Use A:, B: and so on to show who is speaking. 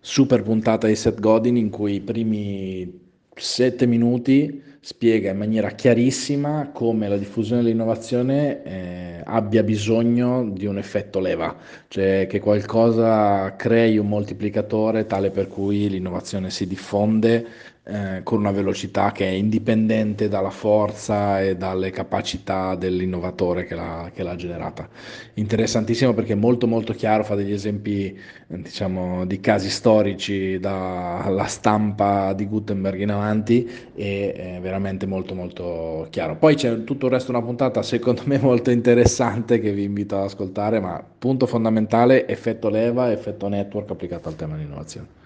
A: super puntata di Seth Godin in cui i primi sette minuti spiega in maniera chiarissima come la diffusione dell'innovazione eh, abbia bisogno di un effetto leva, cioè che qualcosa crei un moltiplicatore tale per cui l'innovazione si diffonde eh, con una velocità che è indipendente dalla forza e dalle capacità dell'innovatore che l'ha, che l'ha generata. Interessantissimo perché è molto molto chiaro, fa degli esempi diciamo di casi storici dalla stampa di Gutenberg in avanti e è veramente molto molto chiaro. Poi c'è tutto il resto una puntata secondo me molto interessante che vi invito ad ascoltare, ma punto fondamentale effetto leva, effetto network applicato al tema dell'innovazione.